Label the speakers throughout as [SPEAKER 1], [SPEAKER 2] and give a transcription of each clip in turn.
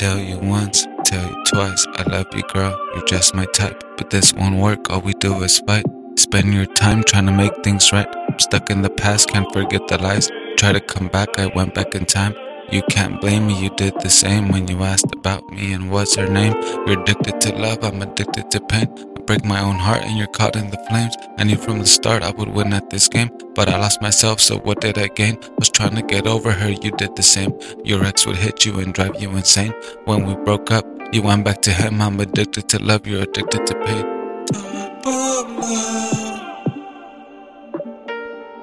[SPEAKER 1] Tell you once, tell you twice, I love you, girl. You're just my type. But this won't work, all we do is fight. Spend your time trying to make things right. I'm stuck in the past, can't forget the lies. Try to come back, I went back in time. You can't blame me, you did the same when you asked about me and what's her name. You're addicted to love, I'm addicted to pain. Break my own heart and you're caught in the flames. I knew from the start I would win at this game, but I lost myself, so what did I gain? Was trying to get over her, you did the same. Your ex would hit you and drive you insane. When we broke up, you went back to him. I'm addicted to love, you're addicted to pain.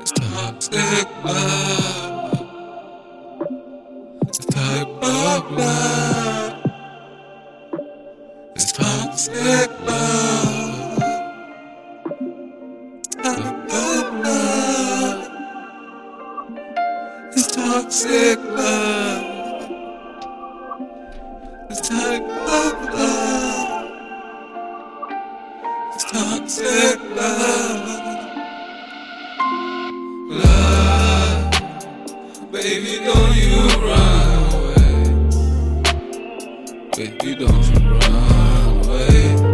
[SPEAKER 1] It's toxic love. It's type of love. It's toxic toxic love. It's type of love. It's toxic love. Love, baby, don't you run away. Baby, don't you run away.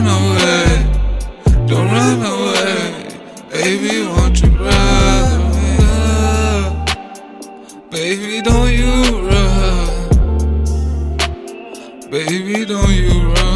[SPEAKER 1] run away. Don't run away. Baby, won't you run away? Baby, don't you run. Baby, don't you run